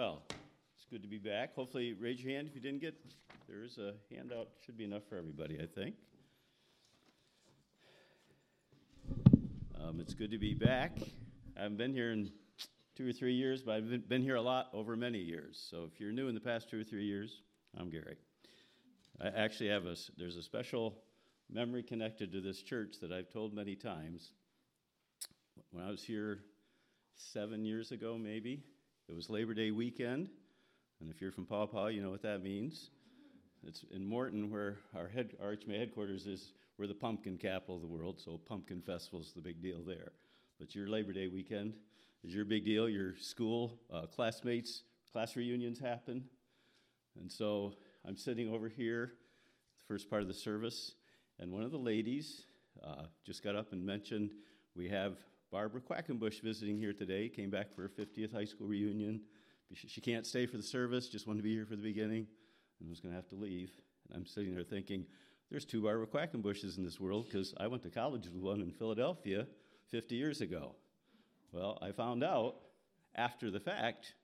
Well, it's good to be back. Hopefully, raise your hand if you didn't get. There's a handout. Should be enough for everybody, I think. Um, it's good to be back. I haven't been here in two or three years, but I've been- here a lot over many years. So if you're new in the past two or three years, I'm Gary. I actually have a. There's a special memory connected to this church that I've told many times. When I was here seven years ago, maybe. It was Labor Day weekend, and if you're from Paw Paw, you know what that means. It's in Morton, where our, head, our HMA headquarters is. We're the pumpkin capital of the world, so Pumpkin Festival's the big deal there. But your Labor Day weekend is your big deal. Your school uh, classmates, class reunions happen, and so I'm sitting over here, first part of the service, and one of the ladies uh, just got up and mentioned we have Barbara Quackenbush visiting here today. Came back for her 50th high school reunion. She can't stay for the service, just wanted to be here for the beginning, and was going to have to leave. And I'm sitting there thinking, there's two Barbara Quackenbushes in this world because I went to college with one in Philadelphia 50 years ago. Well, I found out after the fact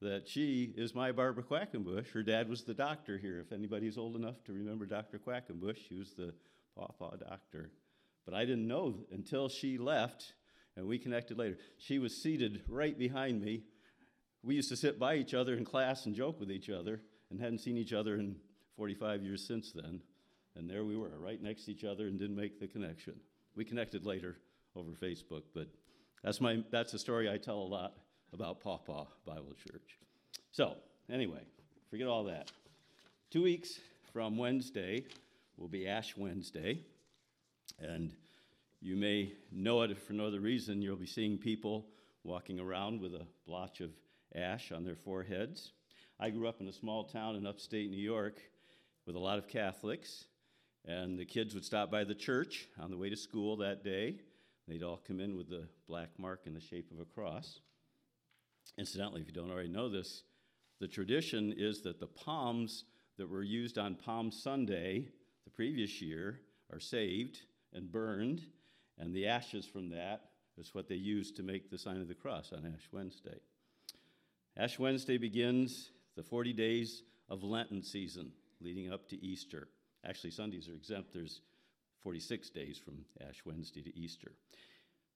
that she is my Barbara Quackenbush. Her dad was the doctor here. If anybody's old enough to remember Dr. Quackenbush, she was the Paw Paw doctor. But I didn't know until she left and we connected later. She was seated right behind me. We used to sit by each other in class and joke with each other and hadn't seen each other in 45 years since then. And there we were, right next to each other and didn't make the connection. We connected later over Facebook, but that's, my, that's a story I tell a lot about Paw Paw Bible Church. So, anyway, forget all that. Two weeks from Wednesday will be Ash Wednesday, and you may know it for no other reason. You'll be seeing people walking around with a blotch of ash on their foreheads. I grew up in a small town in upstate New York with a lot of Catholics, and the kids would stop by the church on the way to school that day. They'd all come in with the black mark in the shape of a cross. Incidentally, if you don't already know this, the tradition is that the palms that were used on Palm Sunday the previous year are saved and burned, and the ashes from that is what they use to make the sign of the cross on Ash Wednesday. Ash Wednesday begins the 40 days of Lenten season leading up to Easter. Actually, Sundays are exempt. There's 46 days from Ash Wednesday to Easter.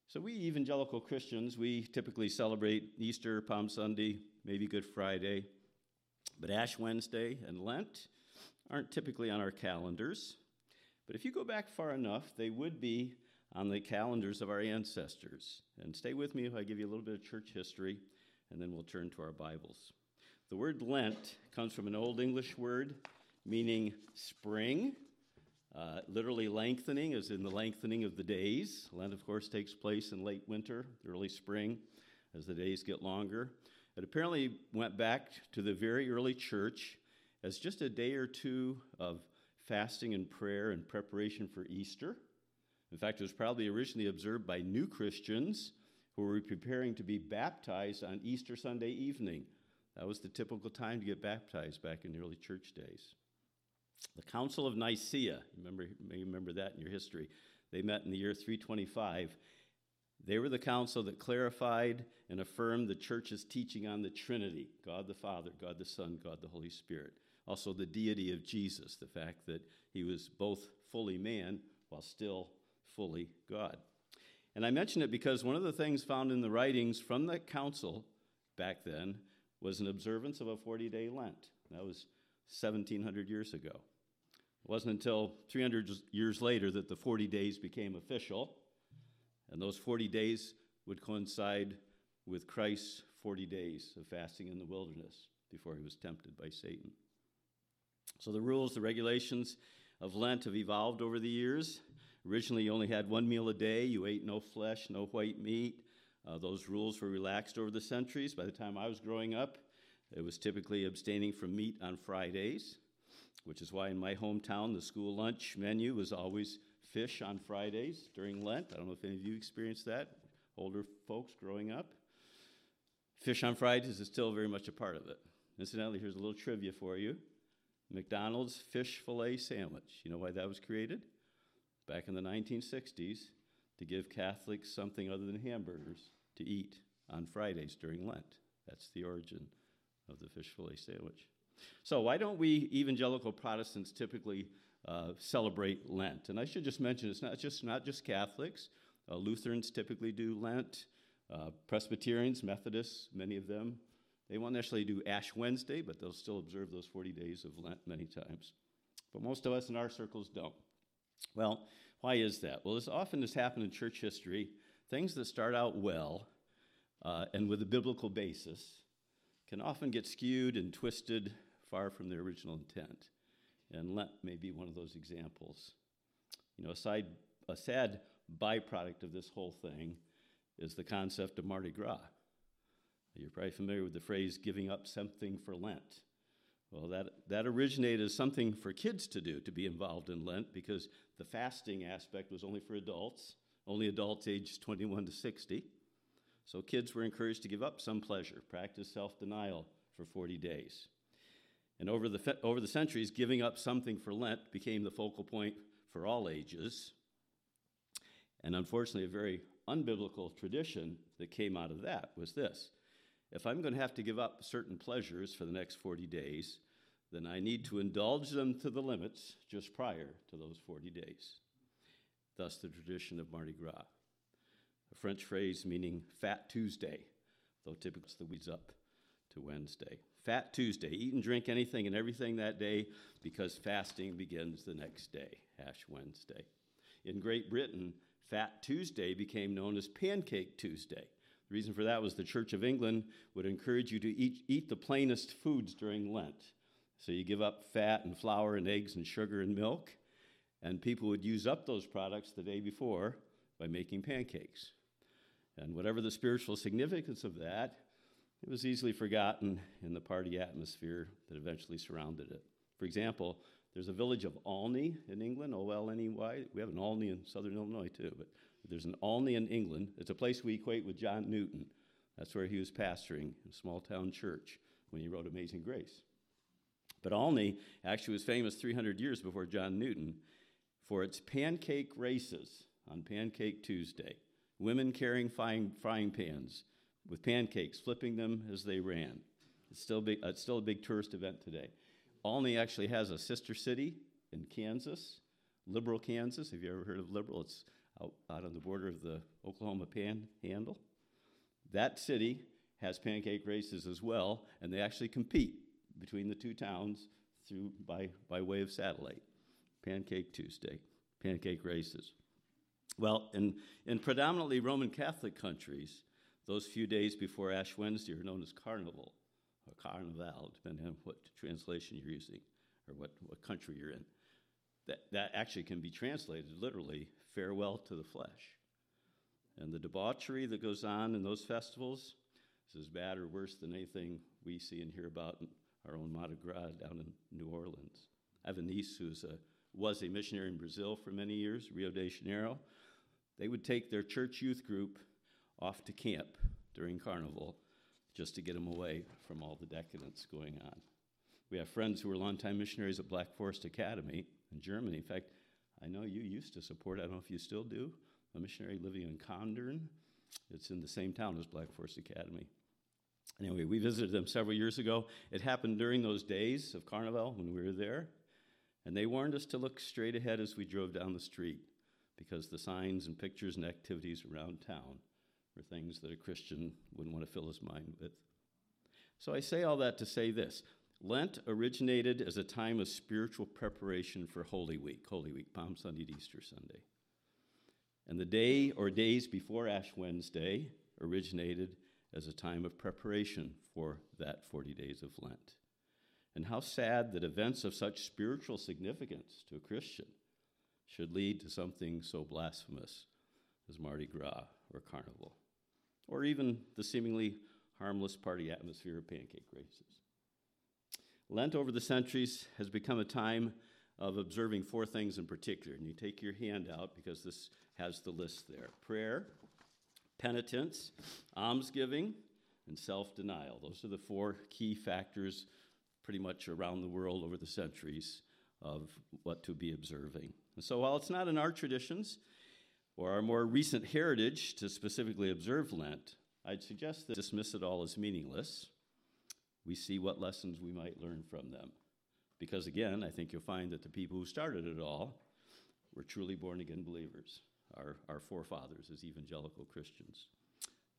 So, we evangelical Christians, we typically celebrate Easter, Palm Sunday, maybe Good Friday, but Ash Wednesday and Lent aren't typically on our calendars. But if you go back far enough, they would be on the calendars of our ancestors. And stay with me if I give you a little bit of church history, and then we'll turn to our Bibles. The word Lent comes from an Old English word meaning spring, uh, literally lengthening, as in the lengthening of the days. Lent, of course, takes place in late winter, early spring, as the days get longer. It apparently went back to the very early church as just a day or two of fasting and prayer and preparation for Easter. In fact, it was probably originally observed by new Christians who were preparing to be baptized on Easter Sunday evening. That was the typical time to get baptized back in the early church days. The Council of Nicaea, remember, you may remember that in your history, they met in the year 325. They were the council that clarified and affirmed the church's teaching on the Trinity God the Father, God the Son, God the Holy Spirit. Also, the deity of Jesus, the fact that he was both fully man while still fully God. And I mention it because one of the things found in the writings from the council back then was an observance of a 40 day Lent. That was 1700 years ago. It wasn't until 300 years later that the 40 days became official, and those 40 days would coincide with Christ's 40 days of fasting in the wilderness before he was tempted by Satan. So the rules, the regulations of Lent have evolved over the years. Originally, you only had one meal a day, you ate no flesh, no white meat. Uh, those rules were relaxed over the centuries. By the time I was growing up, it was typically abstaining from meat on Fridays, which is why in my hometown the school lunch menu was always fish on Fridays during Lent. I don't know if any of you experienced that, older folks growing up. Fish on Fridays is still very much a part of it. Incidentally, here's a little trivia for you McDonald's fish fillet sandwich. You know why that was created? Back in the 1960s to give Catholics something other than hamburgers to eat on Fridays during Lent. That's the origin of the fish fillet sandwich. So, why don't we evangelical Protestants typically uh, celebrate Lent? And I should just mention it's not just, not just Catholics. Uh, Lutherans typically do Lent, uh, Presbyterians, Methodists, many of them. They won't necessarily do Ash Wednesday, but they'll still observe those 40 days of Lent many times. But most of us in our circles don't. Well, why is that? Well, as often has happened in church history, things that start out well uh, and with a biblical basis can often get skewed and twisted far from their original intent. And Lent may be one of those examples. You know, aside, a sad byproduct of this whole thing is the concept of Mardi Gras. You're probably familiar with the phrase giving up something for Lent. Well, that, that originated as something for kids to do, to be involved in Lent, because the fasting aspect was only for adults, only adults aged 21 to 60. So kids were encouraged to give up some pleasure, practice self denial for 40 days. And over the, over the centuries, giving up something for Lent became the focal point for all ages. And unfortunately, a very unbiblical tradition that came out of that was this if I'm going to have to give up certain pleasures for the next 40 days, then I need to indulge them to the limits just prior to those 40 days. Thus, the tradition of Mardi Gras, a French phrase meaning Fat Tuesday, though typically it's the weeds up to Wednesday. Fat Tuesday, eat and drink anything and everything that day because fasting begins the next day, Ash Wednesday. In Great Britain, Fat Tuesday became known as Pancake Tuesday. The reason for that was the Church of England would encourage you to eat, eat the plainest foods during Lent. So you give up fat and flour and eggs and sugar and milk, and people would use up those products the day before by making pancakes. And whatever the spiritual significance of that, it was easily forgotten in the party atmosphere that eventually surrounded it. For example, there's a village of Olney in England, O L N E Y. We have an Olney in southern Illinois too, but there's an Olney in England. It's a place we equate with John Newton. That's where he was pastoring a small town church when he wrote Amazing Grace. But Olney actually was famous 300 years before John Newton for its pancake races on Pancake Tuesday. Women carrying frying, frying pans with pancakes, flipping them as they ran. It's still, big, it's still a big tourist event today. Olney actually has a sister city in Kansas, Liberal, Kansas. Have you ever heard of Liberal? It's out, out on the border of the Oklahoma Panhandle. That city has pancake races as well, and they actually compete between the two towns through by, by way of satellite. Pancake Tuesday, pancake races. Well, in, in predominantly Roman Catholic countries, those few days before Ash Wednesday are known as Carnival or Carnival, depending on what translation you're using or what, what country you're in. That, that actually can be translated literally farewell to the flesh. And the debauchery that goes on in those festivals is as bad or worse than anything we see and hear about in our own Mardi Gras down in New Orleans. I have a niece who was a missionary in Brazil for many years, Rio de Janeiro. They would take their church youth group off to camp during Carnival just to get them away from all the decadence going on. We have friends who were longtime missionaries at Black Forest Academy in Germany. In fact, I know you used to support, I don't know if you still do, a missionary living in Kandern. It's in the same town as Black Forest Academy. Anyway, we visited them several years ago. It happened during those days of Carnival when we were there. And they warned us to look straight ahead as we drove down the street because the signs and pictures and activities around town were things that a Christian wouldn't want to fill his mind with. So I say all that to say this Lent originated as a time of spiritual preparation for Holy Week, Holy Week, Palm Sunday to Easter Sunday. And the day or days before Ash Wednesday originated as a time of preparation for that 40 days of Lent. And how sad that events of such spiritual significance to a Christian should lead to something so blasphemous as Mardi Gras or Carnival, or even the seemingly harmless party atmosphere of pancake races. Lent over the centuries has become a time of observing four things in particular. And you take your hand out because this has the list there prayer, penitence, almsgiving, and self denial. Those are the four key factors pretty much around the world over the centuries of what to be observing. And so while it's not in our traditions or our more recent heritage to specifically observe Lent, I'd suggest that dismiss it all as meaningless we see what lessons we might learn from them. Because again, I think you'll find that the people who started it all were truly born again believers, our, our forefathers as evangelical Christians.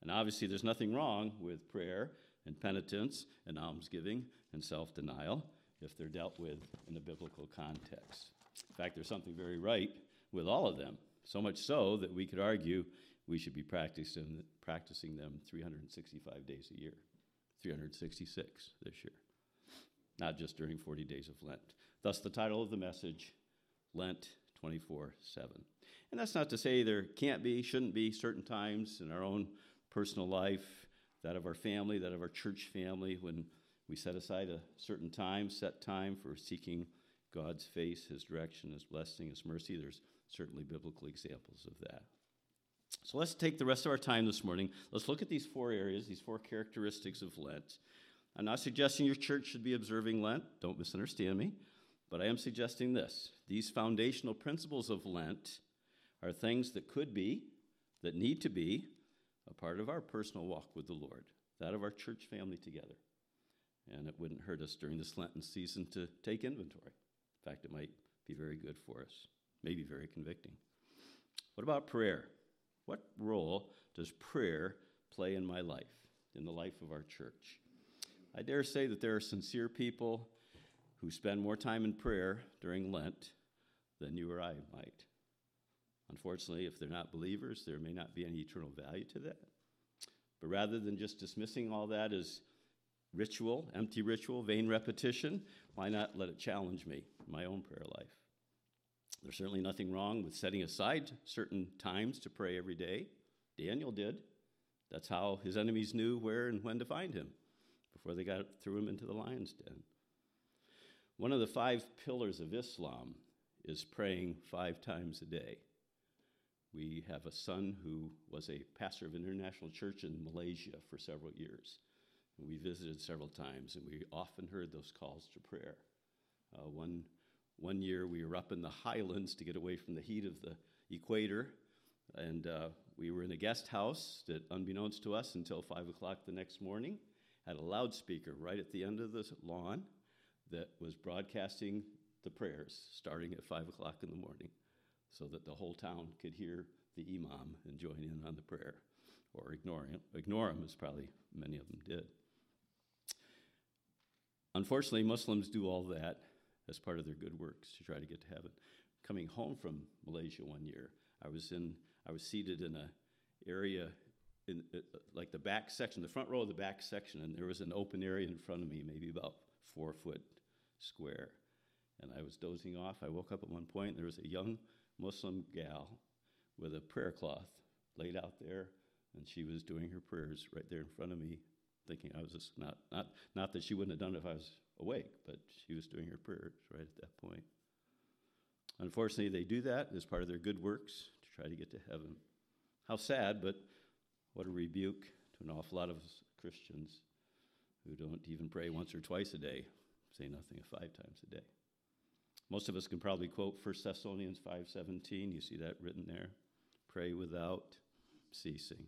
And obviously, there's nothing wrong with prayer and penitence and almsgiving and self denial if they're dealt with in a biblical context. In fact, there's something very right with all of them, so much so that we could argue we should be practicing, practicing them 365 days a year, 366 this year, not just during 40 days of Lent. Thus, the title of the message Lent 24 7. And that's not to say there can't be, shouldn't be certain times in our own personal life, that of our family, that of our church family, when we set aside a certain time, set time for seeking God's face, His direction, His blessing, His mercy. There's certainly biblical examples of that. So let's take the rest of our time this morning. Let's look at these four areas, these four characteristics of Lent. I'm not suggesting your church should be observing Lent, don't misunderstand me, but I am suggesting this. These foundational principles of Lent are things that could be, that need to be, a part of our personal walk with the Lord, that of our church family together. And it wouldn't hurt us during this Lenten season to take inventory. In fact, it might be very good for us, maybe very convicting. What about prayer? What role does prayer play in my life, in the life of our church? I dare say that there are sincere people who spend more time in prayer during Lent than you or I might. Unfortunately, if they're not believers, there may not be any eternal value to that. But rather than just dismissing all that as ritual, empty ritual, vain repetition, why not let it challenge me my own prayer life? There's certainly nothing wrong with setting aside certain times to pray every day. Daniel did. That's how his enemies knew where and when to find him before they got threw him into the lion's den. One of the five pillars of Islam is praying five times a day. We have a son who was a pastor of an international church in Malaysia for several years. We visited several times, and we often heard those calls to prayer. Uh, one, one year, we were up in the highlands to get away from the heat of the equator, and uh, we were in a guest house that, unbeknownst to us until 5 o'clock the next morning, had a loudspeaker right at the end of the lawn that was broadcasting the prayers starting at 5 o'clock in the morning so that the whole town could hear the imam and join in on the prayer, or ignore him, ignore him as probably many of them did. Unfortunately, Muslims do all that as part of their good works to try to get to heaven. Coming home from Malaysia one year, I was in, I was seated in a area in uh, like the back section, the front row of the back section, and there was an open area in front of me, maybe about four foot square. And I was dozing off. I woke up at one point, and there was a young Muslim gal with a prayer cloth laid out there, and she was doing her prayers right there in front of me, thinking I was just not, not, not that she wouldn't have done it if I was awake, but she was doing her prayers right at that point. Unfortunately, they do that as part of their good works to try to get to heaven. How sad, but what a rebuke to an awful lot of Christians who don't even pray once or twice a day, say nothing of five times a day. Most of us can probably quote 1 Thessalonians 5:17. You see that written there. Pray without ceasing.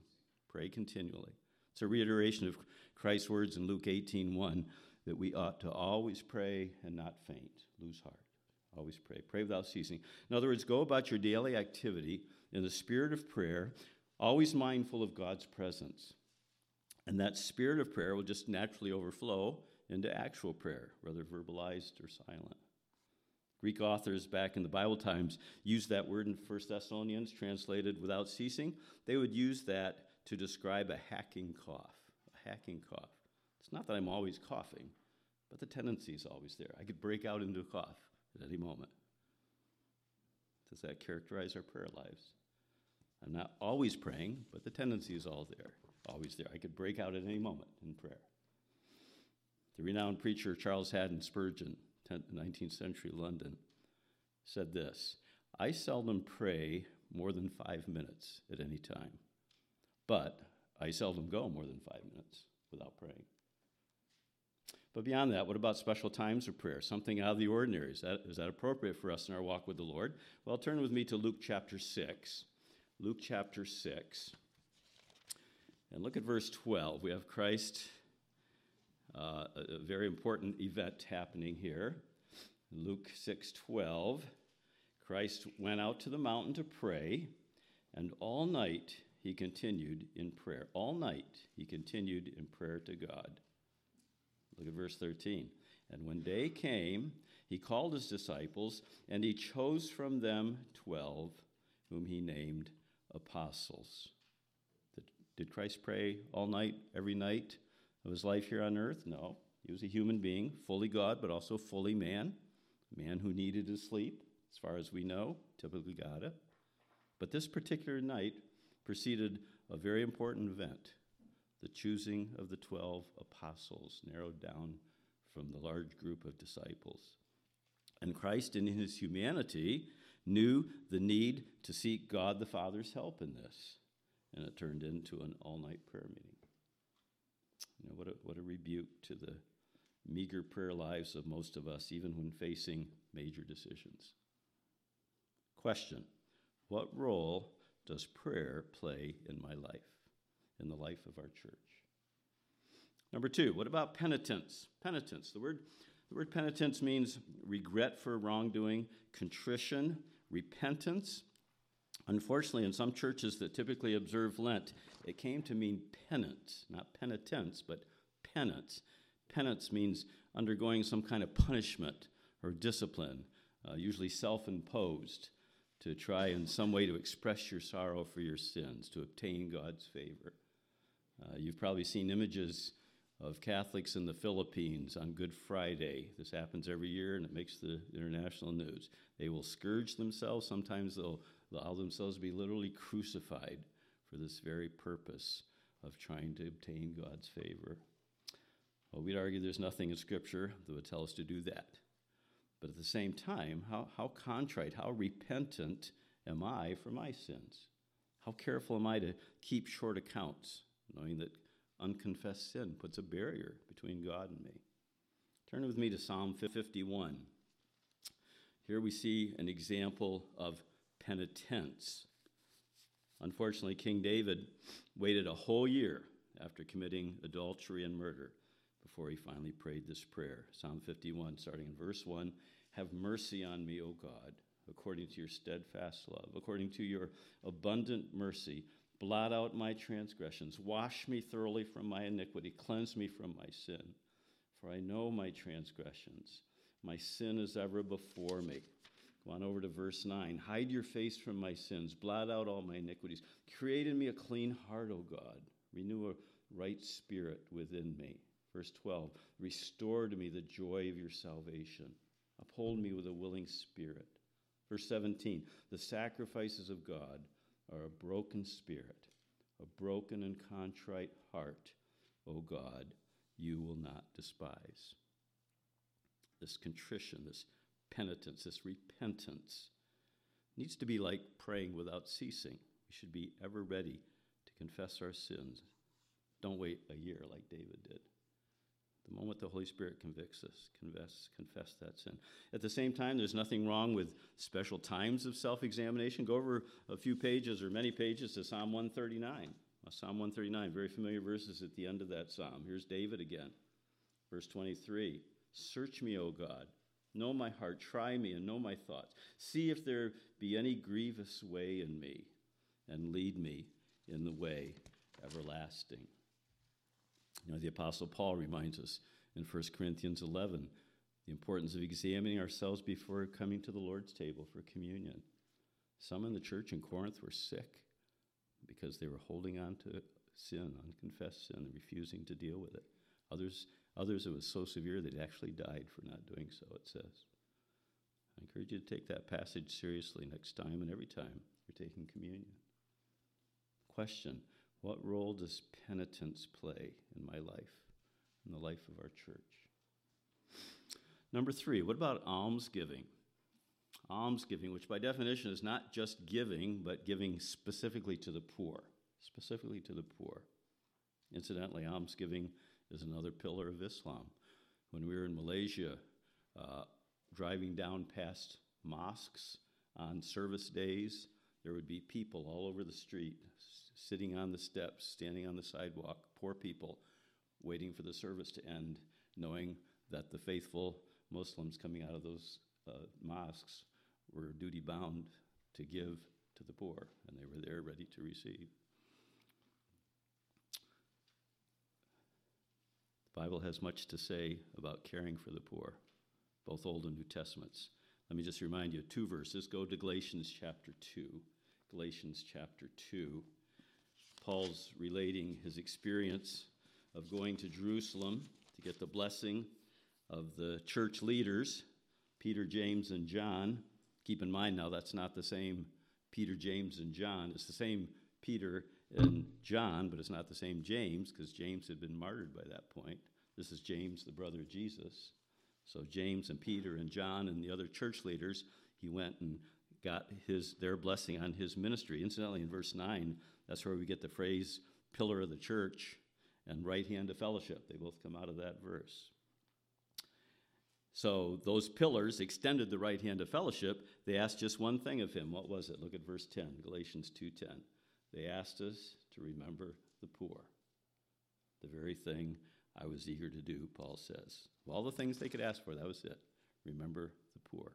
Pray continually. It's a reiteration of Christ's words in Luke 18:1 that we ought to always pray and not faint, lose heart. Always pray. Pray without ceasing. In other words, go about your daily activity in the spirit of prayer, always mindful of God's presence. And that spirit of prayer will just naturally overflow into actual prayer, whether verbalized or silent. Greek authors back in the Bible times used that word in 1 Thessalonians, translated without ceasing. They would use that to describe a hacking cough. A hacking cough. It's not that I'm always coughing, but the tendency is always there. I could break out into a cough at any moment. Does that characterize our prayer lives? I'm not always praying, but the tendency is all there, always there. I could break out at any moment in prayer. The renowned preacher Charles Haddon Spurgeon 19th century London, said this I seldom pray more than five minutes at any time, but I seldom go more than five minutes without praying. But beyond that, what about special times of prayer? Something out of the ordinary. Is that, is that appropriate for us in our walk with the Lord? Well, turn with me to Luke chapter 6. Luke chapter 6. And look at verse 12. We have Christ uh, a, very important event happening here. Luke 6:12, Christ went out to the mountain to pray, and all night he continued in prayer. All night he continued in prayer to God. Look at verse 13. And when day came, he called his disciples, and he chose from them 12, whom he named apostles. Did Christ pray all night, every night of his life here on earth? No. He was a human being, fully God, but also fully man, a man who needed his sleep, as far as we know, typically got it. But this particular night preceded a very important event the choosing of the 12 apostles, narrowed down from the large group of disciples. And Christ, in his humanity, knew the need to seek God the Father's help in this and it turned into an all night prayer meeting. You know, what a, what a rebuke to the meager prayer lives of most of us, even when facing major decisions. Question What role does prayer play in my life, in the life of our church? Number two, what about penitence? Penitence. The word, the word penitence means regret for wrongdoing, contrition, repentance, Unfortunately, in some churches that typically observe Lent, it came to mean penance, not penitence, but penance. Penance means undergoing some kind of punishment or discipline, uh, usually self imposed, to try in some way to express your sorrow for your sins, to obtain God's favor. Uh, you've probably seen images of Catholics in the Philippines on Good Friday. This happens every year and it makes the international news. They will scourge themselves. Sometimes they'll allow themselves to be literally crucified for this very purpose of trying to obtain God's favor. Well, we'd argue there's nothing in Scripture that would tell us to do that. But at the same time, how, how contrite, how repentant am I for my sins? How careful am I to keep short accounts, knowing that unconfessed sin puts a barrier between God and me? Turn with me to Psalm 51. Here we see an example of penitence. Unfortunately, King David waited a whole year after committing adultery and murder before he finally prayed this prayer. Psalm 51, starting in verse 1 Have mercy on me, O God, according to your steadfast love, according to your abundant mercy. Blot out my transgressions. Wash me thoroughly from my iniquity. Cleanse me from my sin. For I know my transgressions. My sin is ever before me. On over to verse 9. Hide your face from my sins, blot out all my iniquities. Create in me a clean heart, O God. Renew a right spirit within me. Verse 12. Restore to me the joy of your salvation. Uphold me with a willing spirit. Verse 17. The sacrifices of God are a broken spirit, a broken and contrite heart, O God, you will not despise. This contrition, this penitence, this repentance, needs to be like praying without ceasing. We should be ever ready to confess our sins. Don't wait a year like David did. The moment the Holy Spirit convicts us, confess, confess that sin. At the same time, there's nothing wrong with special times of self examination. Go over a few pages or many pages to Psalm 139. Psalm 139, very familiar verses at the end of that psalm. Here's David again. Verse 23 Search me, O God Know my heart, try me, and know my thoughts. See if there be any grievous way in me, and lead me in the way everlasting. You know, the Apostle Paul reminds us in 1 Corinthians 11 the importance of examining ourselves before coming to the Lord's table for communion. Some in the church in Corinth were sick because they were holding on to sin, unconfessed sin, and refusing to deal with it. Others Others, it was so severe that they actually died for not doing so, it says. I encourage you to take that passage seriously next time and every time you're taking communion. Question What role does penitence play in my life, in the life of our church? Number three, what about almsgiving? Almsgiving, which by definition is not just giving, but giving specifically to the poor. Specifically to the poor. Incidentally, almsgiving is another pillar of Islam. When we were in Malaysia, uh, driving down past mosques on service days, there would be people all over the street, sitting on the steps, standing on the sidewalk, poor people, waiting for the service to end, knowing that the faithful Muslims coming out of those uh, mosques were duty bound to give to the poor, and they were there ready to receive. Bible has much to say about caring for the poor, both Old and New Testaments. Let me just remind you two verses. Go to Galatians chapter 2. Galatians chapter 2. Paul's relating his experience of going to Jerusalem to get the blessing of the church leaders, Peter, James, and John. Keep in mind now, that's not the same Peter, James, and John. It's the same Peter and John, but it's not the same James because James had been martyred by that point. This is James, the brother of Jesus. So James and Peter and John and the other church leaders, he went and got his their blessing on his ministry. Incidentally, in verse 9, that's where we get the phrase pillar of the church and right hand of fellowship. They both come out of that verse. So those pillars extended the right hand of fellowship. They asked just one thing of him. What was it? Look at verse 10, Galatians 2:10. They asked us to remember the poor. The very thing I was eager to do, Paul says. Of all the things they could ask for, that was it. Remember the poor.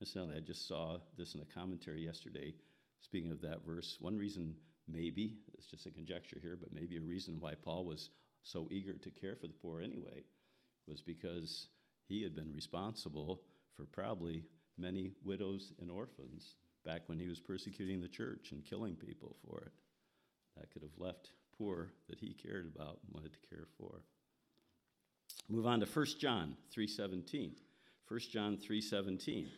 Incidentally, I just saw this in a commentary yesterday, speaking of that verse. One reason, maybe, it's just a conjecture here, but maybe a reason why Paul was so eager to care for the poor anyway was because he had been responsible for probably many widows and orphans back when he was persecuting the church and killing people for it. That could have left poor that he cared about and wanted to care for. Move on to 1 John 3:17. 1 John 3:17.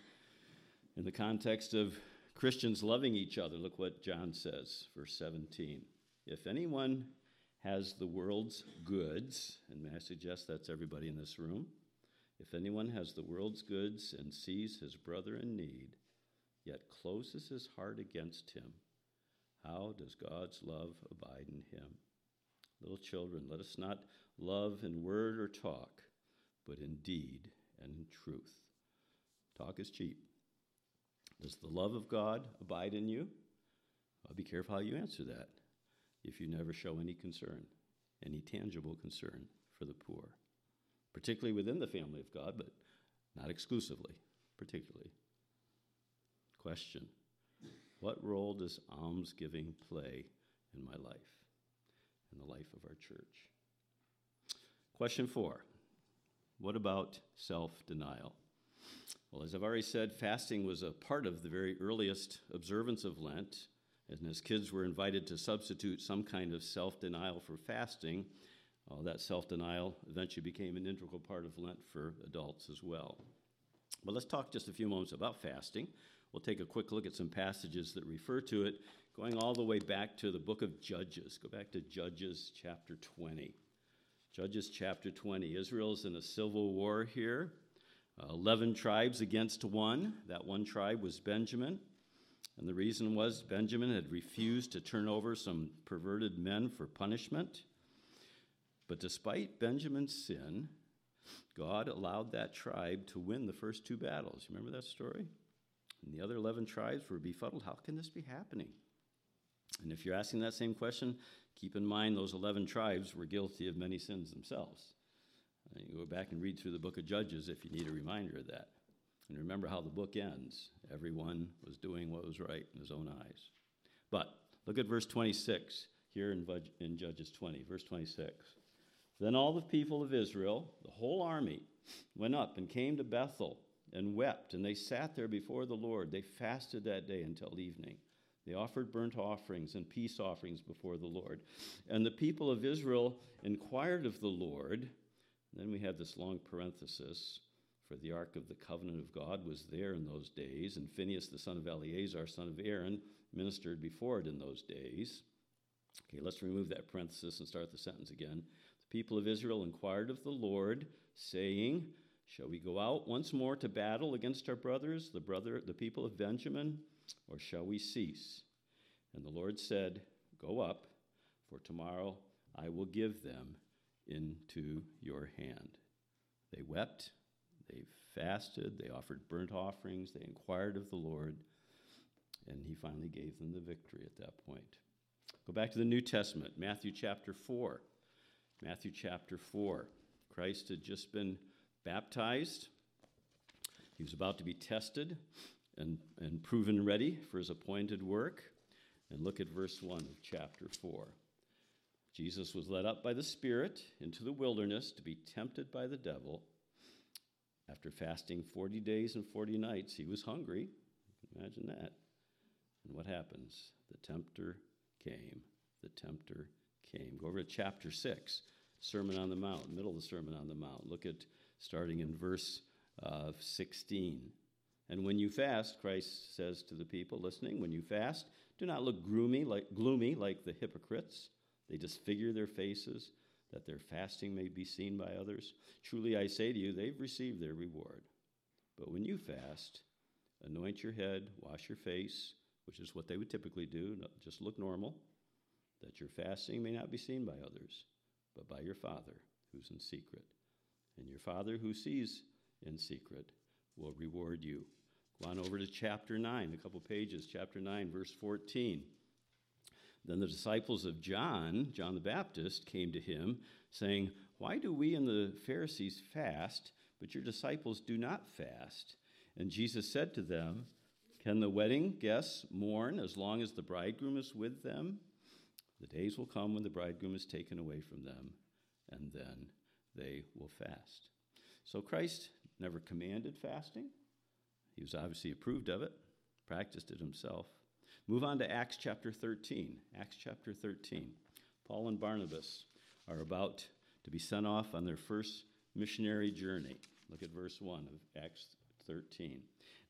In the context of Christians loving each other, look what John says, verse 17. If anyone has the world's goods, and may I suggest that's everybody in this room, if anyone has the world's goods and sees his brother in need, yet closes his heart against him, how does God's love abide in him? Little children, let us not love in word or talk, but in deed and in truth. Talk is cheap. Does the love of God abide in you? Well, be careful how you answer that if you never show any concern, any tangible concern for the poor, particularly within the family of God, but not exclusively, particularly. Question what role does almsgiving play in my life, in the life of our church? Question four What about self denial? Well, as I've already said, fasting was a part of the very earliest observance of Lent. And as kids were invited to substitute some kind of self denial for fasting, uh, that self denial eventually became an integral part of Lent for adults as well. But let's talk just a few moments about fasting. We'll take a quick look at some passages that refer to it, going all the way back to the book of Judges. Go back to Judges chapter 20. Judges chapter 20. Israel's in a civil war here. Uh, 11 tribes against one. That one tribe was Benjamin. And the reason was Benjamin had refused to turn over some perverted men for punishment. But despite Benjamin's sin, God allowed that tribe to win the first two battles. You remember that story? And the other 11 tribes were befuddled. How can this be happening? And if you're asking that same question, keep in mind those 11 tribes were guilty of many sins themselves. And you go back and read through the book of Judges if you need a reminder of that. And remember how the book ends. Everyone was doing what was right in his own eyes. But look at verse 26 here in, in Judges 20, verse 26. Then all the people of Israel, the whole army, went up and came to Bethel and wept, and they sat there before the Lord. They fasted that day until evening. They offered burnt offerings and peace offerings before the Lord. And the people of Israel inquired of the Lord. then we have this long parenthesis for the ark of the covenant of God was there in those days, and Phinehas the son of Eleazar, son of Aaron, ministered before it in those days. Okay, let's remove that parenthesis and start the sentence again. The people of Israel inquired of the Lord, saying, Shall we go out once more to battle against our brothers, the brother, the people of Benjamin, or shall we cease? And the Lord said, Go up, for tomorrow I will give them into your hand. They wept, they fasted, they offered burnt offerings, they inquired of the Lord, and he finally gave them the victory at that point. Go back to the New Testament, Matthew chapter 4. Matthew chapter 4. Christ had just been baptized. He was about to be tested and, and proven ready for his appointed work. And look at verse 1 of chapter 4. Jesus was led up by the Spirit into the wilderness to be tempted by the devil. After fasting 40 days and 40 nights, he was hungry. Imagine that. And what happens? The tempter came. The tempter came. Go over to chapter 6, Sermon on the Mount, middle of the Sermon on the Mount. Look at starting in verse uh, 16. And when you fast, Christ says to the people listening, when you fast, do not look gloomy like, gloomy like the hypocrites. They disfigure their faces that their fasting may be seen by others. Truly I say to you, they've received their reward. But when you fast, anoint your head, wash your face, which is what they would typically do, just look normal, that your fasting may not be seen by others, but by your Father who's in secret. And your Father who sees in secret will reward you. Go on over to chapter 9, a couple pages, chapter 9, verse 14. Then the disciples of John, John the Baptist, came to him, saying, Why do we and the Pharisees fast, but your disciples do not fast? And Jesus said to them, Can the wedding guests mourn as long as the bridegroom is with them? The days will come when the bridegroom is taken away from them, and then they will fast. So Christ never commanded fasting. He was obviously approved of it, practiced it himself. Move on to Acts chapter 13. Acts chapter 13. Paul and Barnabas are about to be sent off on their first missionary journey. Look at verse 1 of Acts 13.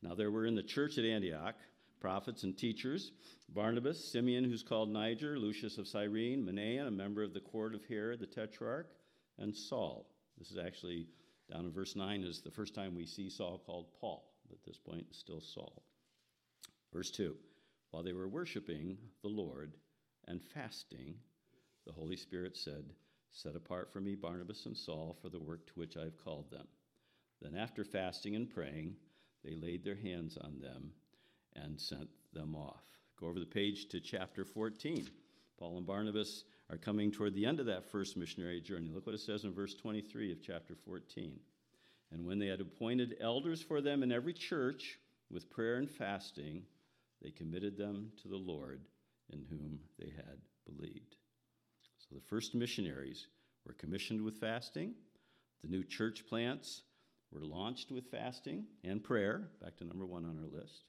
Now there were in the church at Antioch prophets and teachers Barnabas, Simeon, who's called Niger, Lucius of Cyrene, Manaen, a member of the court of Herod the Tetrarch, and Saul. This is actually down in verse 9 is the first time we see Saul called Paul. At this point, still Saul. Verse 2 While they were worshiping the Lord and fasting, the Holy Spirit said, Set apart for me Barnabas and Saul for the work to which I have called them. Then, after fasting and praying, they laid their hands on them and sent them off. Go over the page to chapter 14. Paul and Barnabas are coming toward the end of that first missionary journey. Look what it says in verse 23 of chapter 14. And when they had appointed elders for them in every church with prayer and fasting, they committed them to the Lord in whom they had believed. So the first missionaries were commissioned with fasting. The new church plants were launched with fasting and prayer, back to number one on our list.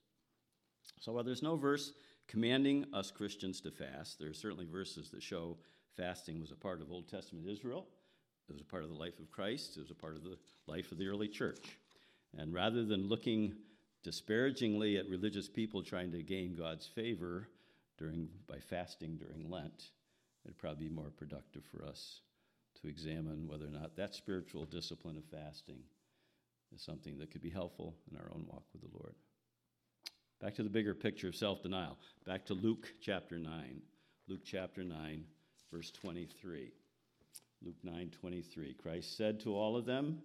So while there's no verse commanding us Christians to fast, there are certainly verses that show fasting was a part of Old Testament Israel. It was a part of the life of Christ. It was a part of the life of the early church. And rather than looking disparagingly at religious people trying to gain God's favor during, by fasting during Lent, it'd probably be more productive for us to examine whether or not that spiritual discipline of fasting is something that could be helpful in our own walk with the Lord. Back to the bigger picture of self denial. Back to Luke chapter 9. Luke chapter 9, verse 23. Luke 9 23. Christ said to all of them,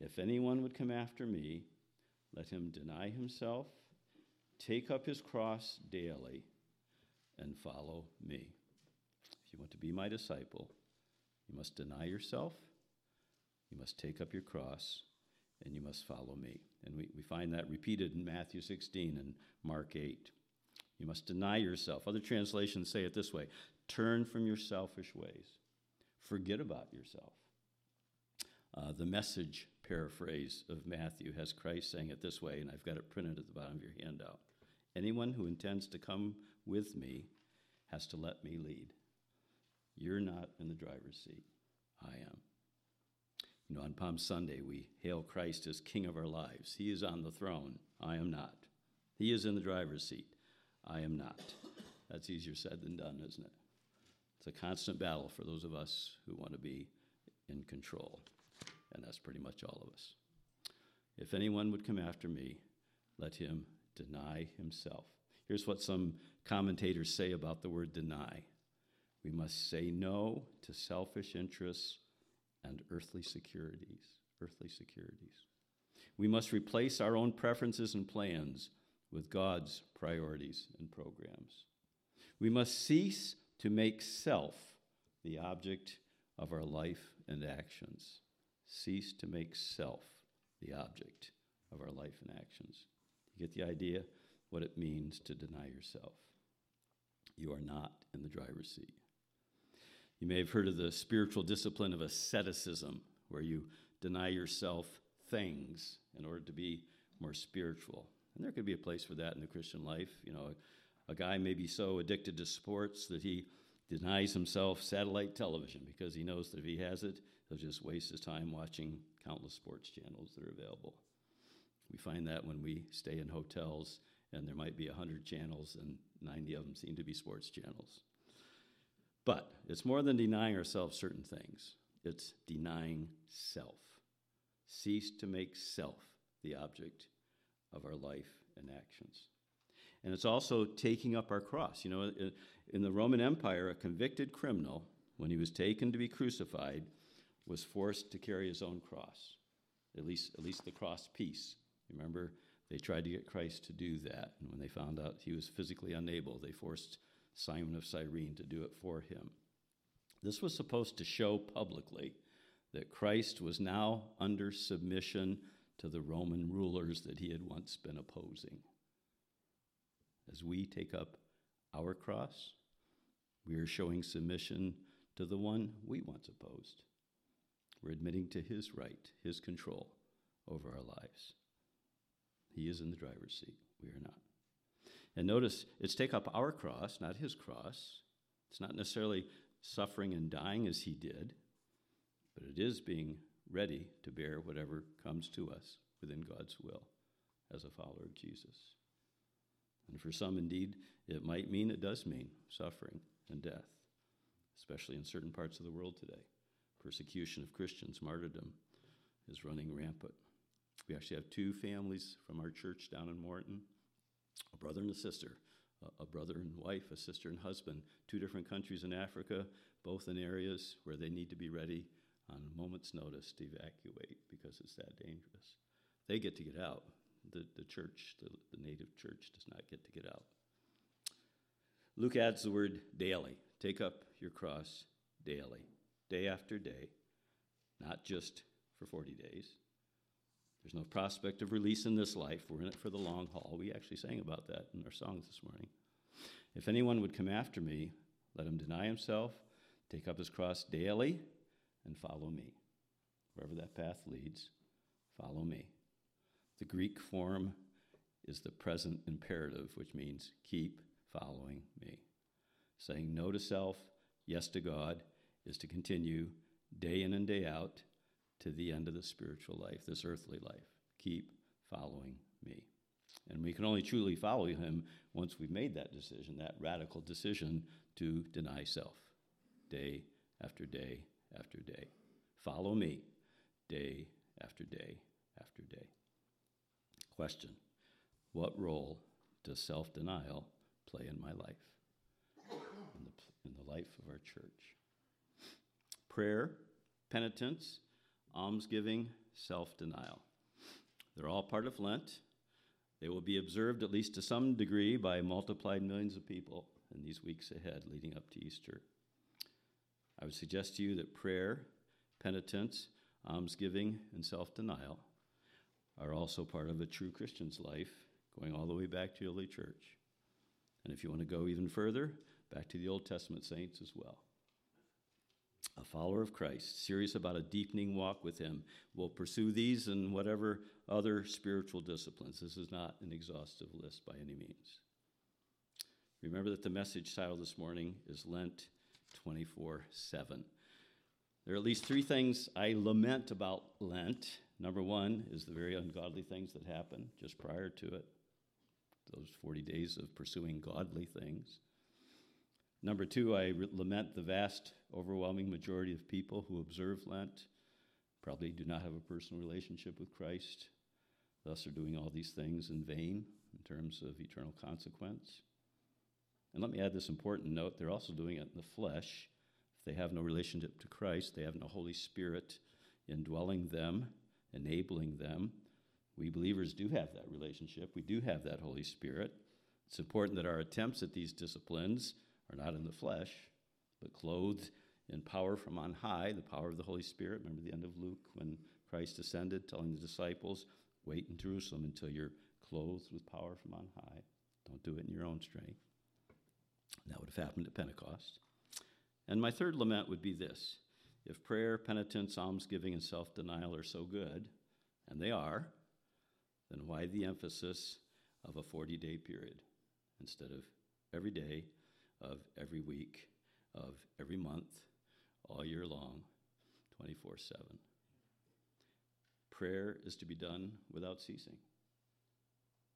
If anyone would come after me, let him deny himself, take up his cross daily, and follow me. If you want to be my disciple, you must deny yourself, you must take up your cross, and you must follow me. And we, we find that repeated in Matthew 16 and Mark 8. You must deny yourself. Other translations say it this way turn from your selfish ways, forget about yourself. Uh, the message paraphrase of Matthew has Christ saying it this way, and I've got it printed at the bottom of your handout. Anyone who intends to come with me has to let me lead. You're not in the driver's seat, I am. You know, on Palm Sunday, we hail Christ as King of our lives. He is on the throne. I am not. He is in the driver's seat. I am not. That's easier said than done, isn't it? It's a constant battle for those of us who want to be in control, and that's pretty much all of us. If anyone would come after me, let him deny himself. Here's what some commentators say about the word deny we must say no to selfish interests and earthly securities. Earthly securities. We must replace our own preferences and plans with God's priorities and programs. We must cease to make self the object of our life and actions. Cease to make self the object of our life and actions. You get the idea what it means to deny yourself. You are not in the driver's seat. You may have heard of the spiritual discipline of asceticism, where you deny yourself things in order to be more spiritual. And there could be a place for that in the Christian life. You know, a, guy may be so addicted to sports that he denies himself satellite television because he knows that if he has it, he'll just waste his time watching countless sports channels that are available. We find that when we stay in hotels and there might be 100 channels and 90 of them seem to be sports channels. But it's more than denying ourselves certain things, it's denying self. Cease to make self the object of our life and actions. And it's also taking up our cross. You know, in the Roman Empire, a convicted criminal, when he was taken to be crucified, was forced to carry his own cross, at least, at least the cross piece. Remember, they tried to get Christ to do that. And when they found out he was physically unable, they forced Simon of Cyrene to do it for him. This was supposed to show publicly that Christ was now under submission to the Roman rulers that he had once been opposing. As we take up our cross, we are showing submission to the one we once opposed. We're admitting to his right, his control over our lives. He is in the driver's seat. We are not. And notice it's take up our cross, not his cross. It's not necessarily suffering and dying as he did, but it is being ready to bear whatever comes to us within God's will as a follower of Jesus. And for some, indeed, it might mean, it does mean suffering and death, especially in certain parts of the world today. Persecution of Christians, martyrdom, is running rampant. We actually have two families from our church down in Morton a brother and a sister, a brother and wife, a sister and husband, two different countries in Africa, both in areas where they need to be ready on a moment's notice to evacuate because it's that dangerous. They get to get out. The, the church, the, the native church, does not get to get out. Luke adds the word daily. Take up your cross daily, day after day, not just for 40 days. There's no prospect of release in this life. We're in it for the long haul. We actually sang about that in our songs this morning. If anyone would come after me, let him deny himself, take up his cross daily, and follow me. Wherever that path leads, follow me. The Greek form is the present imperative, which means keep following me. Saying no to self, yes to God, is to continue day in and day out to the end of the spiritual life, this earthly life. Keep following me. And we can only truly follow him once we've made that decision, that radical decision to deny self day after day after day. Follow me day after day after day. Question What role does self denial play in my life, in the, in the life of our church? Prayer, penitence, almsgiving, self denial. They're all part of Lent. They will be observed, at least to some degree, by multiplied millions of people in these weeks ahead leading up to Easter. I would suggest to you that prayer, penitence, almsgiving, and self denial are also part of a true Christian's life, going all the way back to the early church. And if you want to go even further, back to the Old Testament saints as well. A follower of Christ, serious about a deepening walk with Him, will pursue these and whatever other spiritual disciplines. This is not an exhaustive list by any means. Remember that the message title this morning is Lent 24 7. There are at least three things I lament about Lent. Number one is the very ungodly things that happen just prior to it, those 40 days of pursuing godly things. Number two, I re- lament the vast, overwhelming majority of people who observe Lent, probably do not have a personal relationship with Christ, thus are doing all these things in vain in terms of eternal consequence. And let me add this important note they're also doing it in the flesh. If they have no relationship to Christ, they have no Holy Spirit indwelling them, enabling them. We believers do have that relationship, we do have that Holy Spirit. It's important that our attempts at these disciplines are not in the flesh, but clothed in power from on high, the power of the Holy Spirit. Remember the end of Luke when Christ ascended, telling the disciples, Wait in Jerusalem until you're clothed with power from on high. Don't do it in your own strength. That would have happened at Pentecost. And my third lament would be this if prayer, penitence, almsgiving, and self denial are so good, and they are, then why the emphasis of a 40 day period instead of every day, of every week, of every month, all year long, 24 7? Prayer is to be done without ceasing.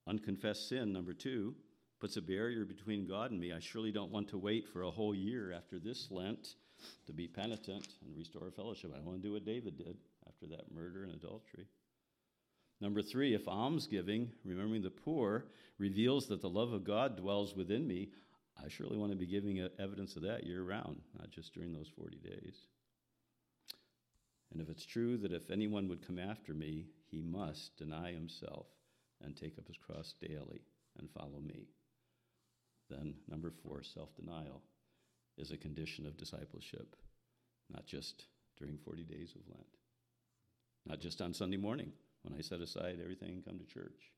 Unconfessed sin, number two, puts a barrier between God and me. I surely don't want to wait for a whole year after this Lent to be penitent and restore fellowship. I want to do what David did after that murder and adultery. Number three, if almsgiving, remembering the poor, reveals that the love of God dwells within me, I surely want to be giving evidence of that year round, not just during those 40 days. And if it's true that if anyone would come after me, he must deny himself and take up his cross daily and follow me. Then, number four, self denial is a condition of discipleship, not just during 40 days of Lent, not just on Sunday morning when I set aside everything and come to church,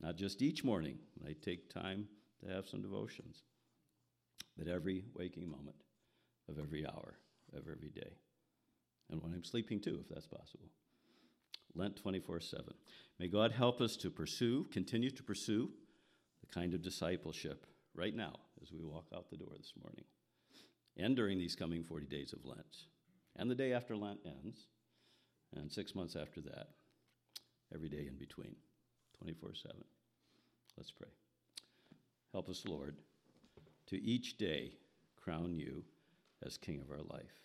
not just each morning when I take time to have some devotions, but every waking moment of every hour of every day. And when I'm sleeping too, if that's possible. Lent 24 7. May God help us to pursue, continue to pursue the kind of discipleship right now as we walk out the door this morning and during these coming 40 days of Lent and the day after Lent ends and six months after that, every day in between, 24 7. Let's pray. Help us, Lord, to each day crown you as King of our life,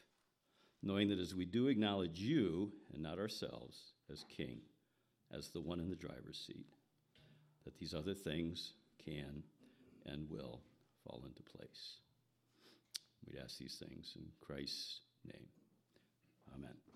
knowing that as we do acknowledge you and not ourselves as King, as the one in the driver's seat, that these other things can and will fall into place. We'd ask these things in Christ's name. Amen.